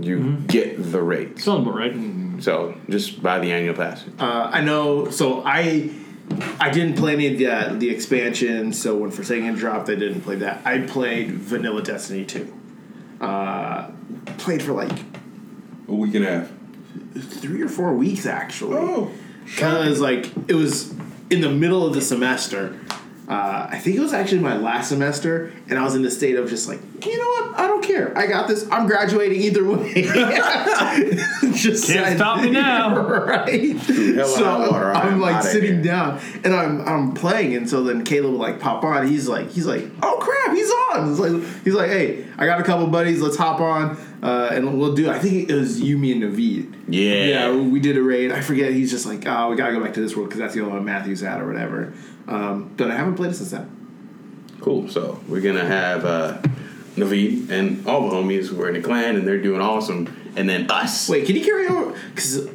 you Mm-hmm. get the raids. Sounds about right. So just buy the annual pass. Uh, I know. So I I didn't play any of the uh, the expansion. So when Forsaken dropped, I didn't play that. I played Vanilla Destiny 2. Uh, played for like A week and a half. three or four weeks actually. Oh. because like it was in the middle of the semester. Uh, I think it was actually my last semester, and I was in the state of just like, you know what? I don't care. I got this. I'm graduating either way. just Can't said- stop me now. right? so water, I am I'm like sitting here. down, and I'm I'm playing, and so then Caleb will like pop on. He's like he's like, oh crap, he's on. It's like he's like, hey, I got a couple buddies. Let's hop on, uh, and we'll do. I think it was you, me, and Naveed. Yeah. Yeah, we did a raid. I forget. He's just like, oh, we gotta go back to this world because that's the only one Matthew's at or whatever. Um, but I haven't played it since then. Cool. So we're gonna have uh, Naveed and all the homies who are in the clan, and they're doing awesome. And then us. Wait, can you carry over? Because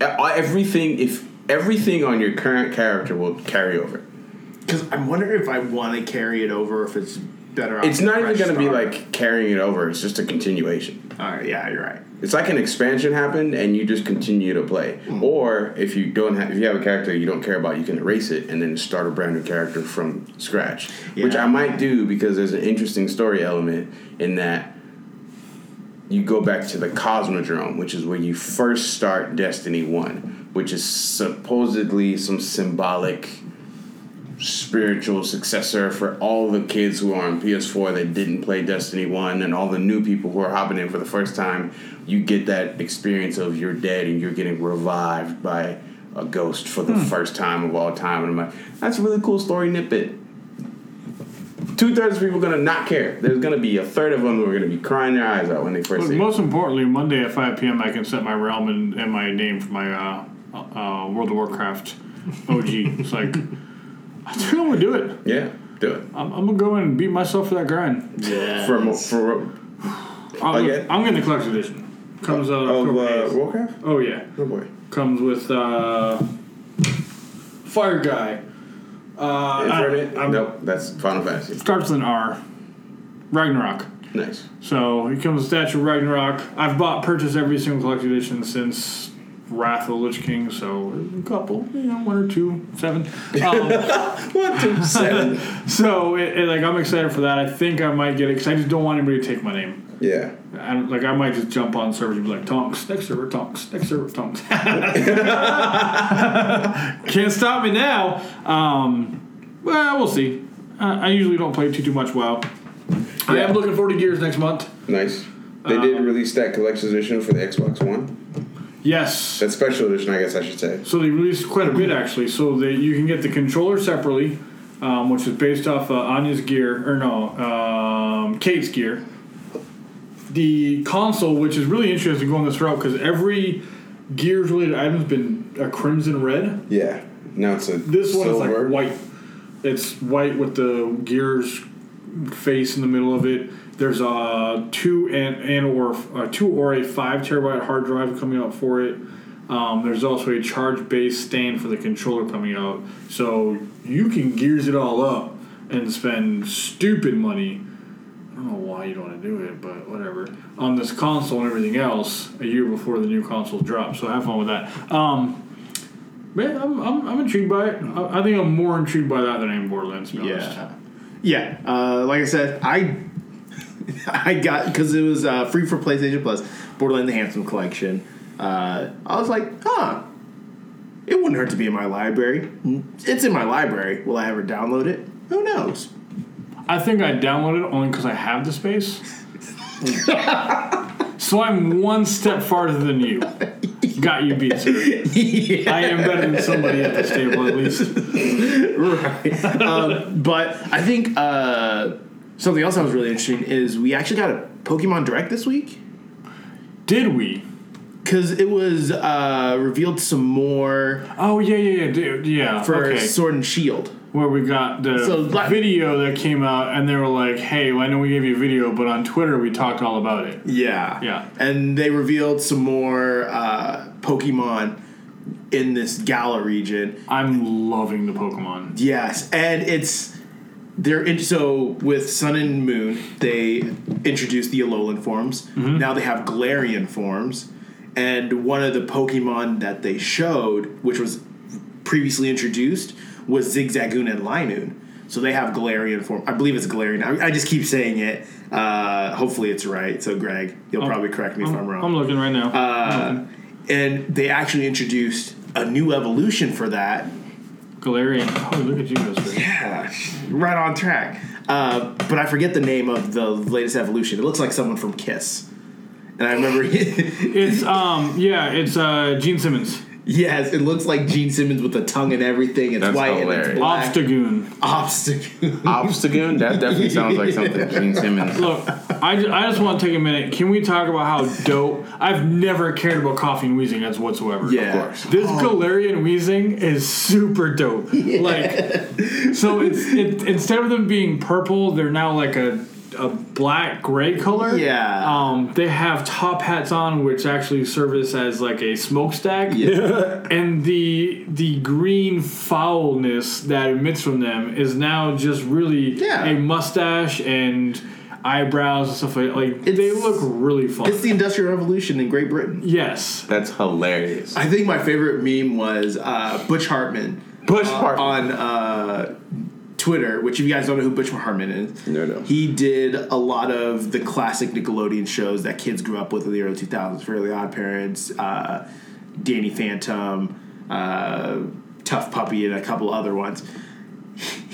Uh, everything. If everything on your current character will carry over. Because I'm wondering if I want to carry it over, if it's better. It's not even gonna be like carrying it over. It's just a continuation. All right, yeah, you're right. It's like an expansion happened, and you just continue to play. Or if you don't have, if you have a character you don't care about, you can erase it and then start a brand new character from scratch. Which I might do because there's an interesting story element in that you go back to the Cosmodrome, which is where you first start Destiny One, which is supposedly some symbolic spiritual successor for all the kids who are on PS4 that didn't play Destiny 1 and all the new people who are hopping in for the first time. You get that experience of you're dead and you're getting revived by a ghost for the first time of all time. And I'm like, that's a really cool story snippet. Two thirds of people are gonna not care. There's gonna be a third of them who are gonna be crying their eyes out when they first But see it. most importantly, Monday at 5 p.m., I can set my realm and, and my name for my uh, uh, World of Warcraft OG. it's like, I think I'm gonna do it. Yeah, do it. I'm, I'm gonna go in and beat myself for that grind. Yeah. For, mo- for I'm, Okay. I'm getting the collector's edition. Comes out of October uh, 8th. Warcraft? Oh yeah, Oh boy. comes with uh, Fire Guy. Uh, Infinite? I- I'm- nope, that's Final Fantasy. Starts with an R. Ragnarok. Nice. So he comes with Statue of Ragnarok. I've bought, purchased every single collector's edition since Wrath of the Lich King, so a couple, you know, one or two, seven. Um, One, two, seven. so it, it, like I'm excited for that. I think I might get it because I just don't want anybody to take my name. Yeah. I like I might just jump on servers and be like Tonks next server Tonks next server Tonks. Can't stop me now. Um, well, we'll see. Uh, I usually don't play too too much WoW. Yeah. I am looking forward to Gears next month. Nice. They did release that collector's edition for the Xbox One. Yes. That special edition, I guess I should say. So they released quite a bit actually. So that you can get the controller separately, um, which is based off uh, Anya's gear or no, um, Kait's gear. The console, which is really interesting going this route because every Gears related item's been a crimson red. Yeah. Now it's a This one is like white. It's white with the Gears face in the middle of it. There's a two and, and or uh, two or a five terabyte hard drive coming out for it. Um, there's also a charge base stand for the controller coming out, so you can gears it all up and spend stupid money. I don't know why you don't want to do it, but whatever. On this console and everything else, a year before the new console drops, So have fun with that. Um, man, I'm, I'm, I'm intrigued by it. I, I think I'm more intrigued by that than I am Borderlands. To be honest. Yeah, yeah. Uh, like I said, I I got because it was uh, free for PlayStation Plus. Borderlands: The Handsome Collection. Uh, I was like, huh. It wouldn't hurt to be in my library. It's in my library. Will I ever download it? Who knows? I think I downloaded it only because I have the space. so I'm one step farther than you. Got you beat, sir. I am better than somebody at this table, at least. right. um, but I think uh, something else that was really interesting is we actually got a Pokemon Direct this week Did we? because it was uh, revealed some more Oh yeah, yeah, yeah, dude, yeah. for okay. Sword and Shield. Where we got the So, video that came out, and they were like, "Hey, I know we gave you a video, but on Twitter we talked all about it." Yeah. Yeah. And they revealed some more uh, Pokemon in this Galar region. I'm loving the Pokemon. Yes, and it's they're in, so with Sun and Moon they introduced the Alolan forms. Mm-hmm. Now they have Galarian forms, and one of the Pokemon that they showed, which was previously introduced, was Zigzagoon and Linoone. So they have Galarian form. I believe it's Galarian. I, I just keep saying it. Uh, hopefully it's right. So Greg, you'll probably correct me if I'm wrong. I'm looking right now. Uh, and they actually introduced a new evolution for that. Galarian. Oh, look at you, Mister. Yeah, right on track. Uh, but I forget the name of the latest evolution. It looks like someone from Kiss. And I remember, It's um, yeah, it's uh, Gene Simmons. Yes, it looks like Gene Simmons with the tongue and everything. It's That's white and it's black. Obstagoon. Obstacle. Obstagoon? That definitely sounds like something Gene Simmons. Look, I, ju- I just want to take a minute. Can we talk about how dope? I've never cared about Koffing and Weezing as whatsoever. Yeah. Of course. This oh. Galarian Weezing is super dope. Like, so it's it, instead of them being purple, they're now like a a black gray color. Yeah. Um, they have top hats on, which actually service as like a smokestack. Yeah. And the the green foulness that emits from them is now just really Yeah. a mustache and eyebrows and stuff like like they look really fun. It's the Industrial Revolution in Great Britain. yes. That's hilarious. I think my favorite meme was uh, Butch Hartman. Butch uh, Hartman. on uh, Twitter, which if you guys don't know who Butch Hartman is, No, no. he did a lot of the classic Nickelodeon shows that kids grew up with in the early 2000s. Fairly Odd Parents, uh, Danny Phantom, uh, Tough Puppy, and a couple other ones.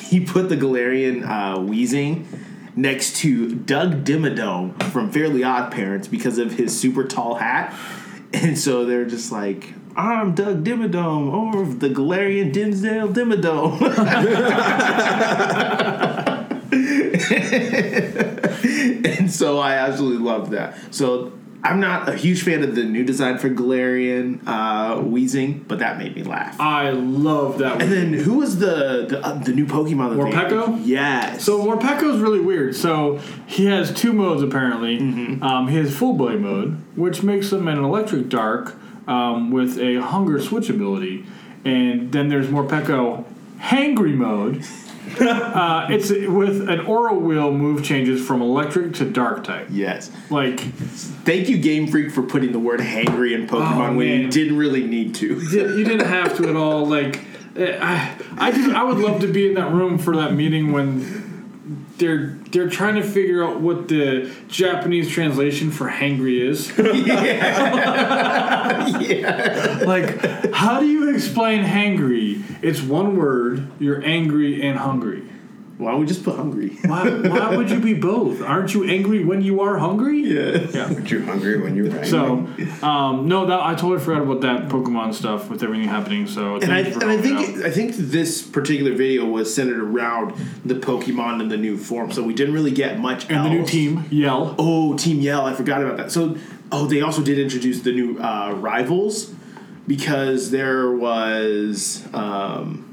He put the Galarian uh, Weezing next to Doug Dimmadome from Fairly Odd Parents because of his super tall hat. And so they're just like, I'm Doug Dimmadome, or the Galarian Dimmsdale Dimmadome. and so I absolutely love that. So I'm not a huge fan of the new design for Galarian uh, Weezing, but that made me laugh. I love that. And then who was the the, uh, the new Pokemon? That they- Morpeko? Yes. So Morpeko is really weird. So he has two modes apparently. Um, he has full body mode, which makes him an electric dark um, with a hunger switch ability, and then there's Morpeko hangry mode, uh, it's with an aura wheel move changes from electric to dark type. Yes. Like Thank you, Game Freak, for putting the word hangry in Pokemon Oh, when you didn't really need to. you didn't have to at all. Like eh, I, I just I would love to be in that room for that meeting when they're they're trying to figure out what the Japanese translation for hangry is. yeah. like, how do you explain hangry? It's one word. You're angry and hungry. Why would we just put hungry? Why, why would you be both? Aren't you angry when you are hungry? yeah. Yeah. Aren't you hungry when you're angry? So, um, no, that I totally forgot about that Pokemon stuff with everything happening. So, And I, and I calling it think. I think this particular video was centered around the Pokemon in the new form, so we didn't really get much. and the new team Yell. Oh, Team Yell! I forgot about that. So, oh, they also did introduce the new uh, rivals because there was um,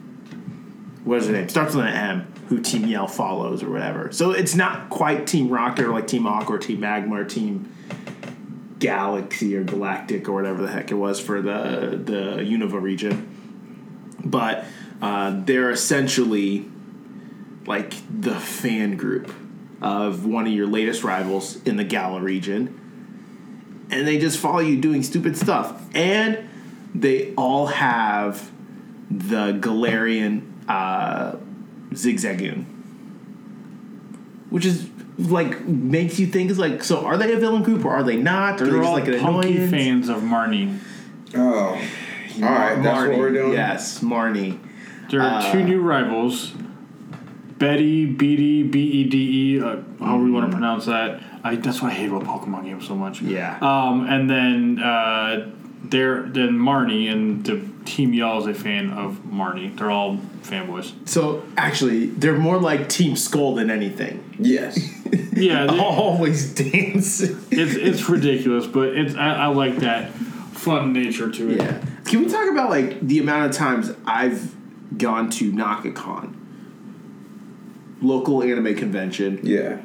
what is her name? Starts with an M. Who Team Yell follows or whatever. So it's not quite Team Rocket or like Team Aqua or Team Magma or Team Galaxy or Galactic or whatever the heck it was for the the Unova region. But uh, they're essentially like the fan group of one of your latest rivals in the Galar region. And they just follow you doing stupid stuff. And they all have the Galarian uh, Zigzagoon. Which is like makes you think is like so are they a villain group or are they not? Or They're they just all like an punky annoyance? fans of Marnie. oh, all right, that's what we're doing. Yes, Marnie. There are Uh, two new rivals. Betty, Beatty, B E D E, uh, however you want to pronounce that. I, that's why I hate about Pokemon games so much. Yeah. Um, and then uh, there, then Marnie and the team y'all is a fan of Marnie. They're all fanboys. So actually, they're more like Team Skull than anything. Yes. Yeah, they- Always dance. it's it's ridiculous, but it's I, I like that fun nature to it. Yeah. Can we talk about like the amount of times I've gone to Naka-Kon, local anime convention, Yeah.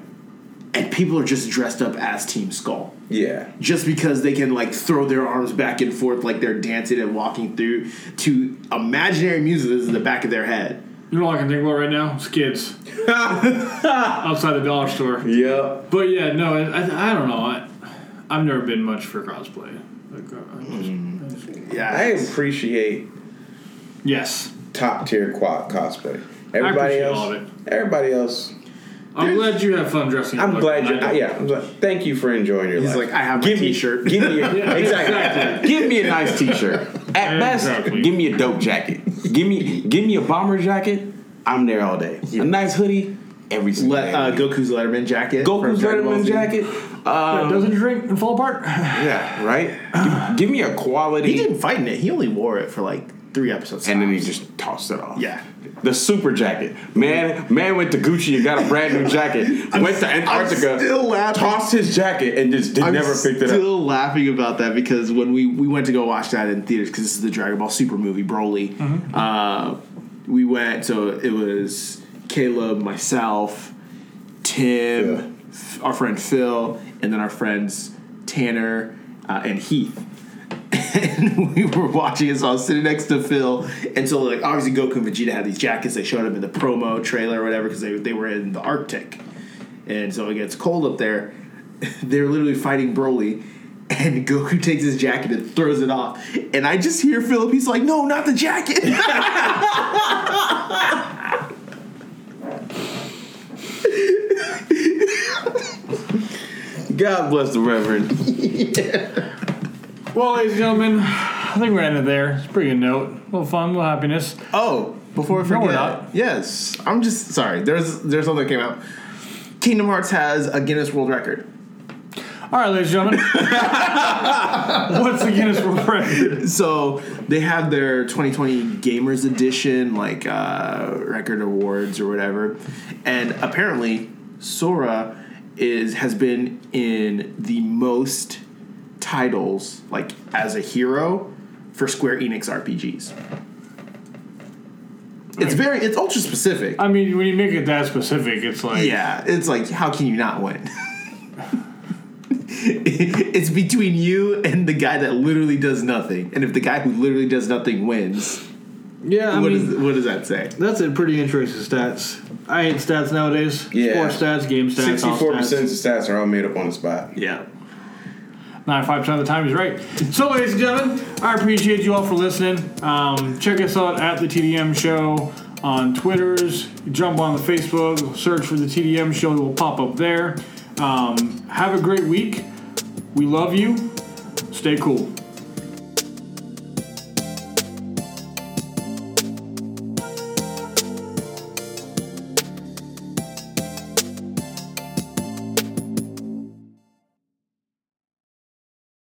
And people are just dressed up as Team Skull. Yeah. Just because they can like throw their arms back and forth like they're dancing and walking through to imaginary music that's in the back of their head. You know what I can think about right now? Skids outside the dollar store. Yep. But yeah, no, I, I, I don't know. I, I've never been much for cosplay. Like, uh, I just- Yeah. I appreciate yes, top tier quad cosplay. Everybody appreciate else. all of it. Everybody else. I'm glad you have fun dressing. I'm up glad like you. that. Yeah. I'm glad, thank you for enjoying your He's life. like, I have my give me, t-shirt. Give me a, Yeah, exactly. exactly. Give me a nice t-shirt. At best, Exactly. give me a dope jacket. Give me give me a bomber jacket. I'm there all day. A nice hoodie. Every single Let, day. uh, Goku's Letterman jacket. Goku's Dragon Letterman Z. jacket. Yeah, Um, doesn't drink and fall apart. yeah, right. Give, give me a quality. He didn't fight in it. He only wore it for like three episodes. and then he just tossed it off. Yeah. The super jacket. Man, man went to Gucci and got a brand new jacket. went to Antarctica, I'm still laughing. tossed his jacket, and just did, I'm never picked it up. still laughing about that because when we, we went to go watch that in theaters because this is the Dragon Ball Super movie Broly, Mm-hmm. uh, we went. So it was Caleb, myself, Tim, f- our friend Phil, and then our friends Tanner uh, and Heath. And we were watching it, so I was sitting next to Phil, and so like obviously Goku and Vegeta had these jackets. They showed up in the promo trailer or whatever because they they were in the Arctic, and so it gets cold up there. They're literally fighting Broly, and Goku takes his jacket and throws it off. And I just hear Philip, he's like, no, not the jacket. God bless the Reverend. Well, ladies and gentlemen, I think we're ending there. It's a pretty good note. A little fun, a little happiness. oh, before I No, forget. we're not. Yes. I'm just sorry. There's there's something that came out. Kingdom Hearts has a Guinness World Record. All right, ladies and gentlemen. What's the Guinness World Record? So they have their 2020 Gamers Edition, like uh, record awards or whatever, and apparently Sora is has been in the most titles like as a hero for Square Enix RPGs. It's very it's ultra specific. I mean, when you make it that specific, it's like Yeah, it's like how can you not win? it's between you and the guy that literally does nothing. And if the guy who literally does nothing wins, Yeah, I what, mean, is, what does that say? that's a pretty interesting stats. I hate stats nowadays. Yeah. Sports stats, game stats, Sixty-four percent of stats. the stats are all made up on the spot. Yeah. 95% of the time he's right. So, ladies and gentlemen, I appreciate you all for listening. Um, check us out at the TDM Show on Twitters. Jump on the Facebook, search for the TDM Show. It will pop up there. Um, have a great week. We love you. Stay cool.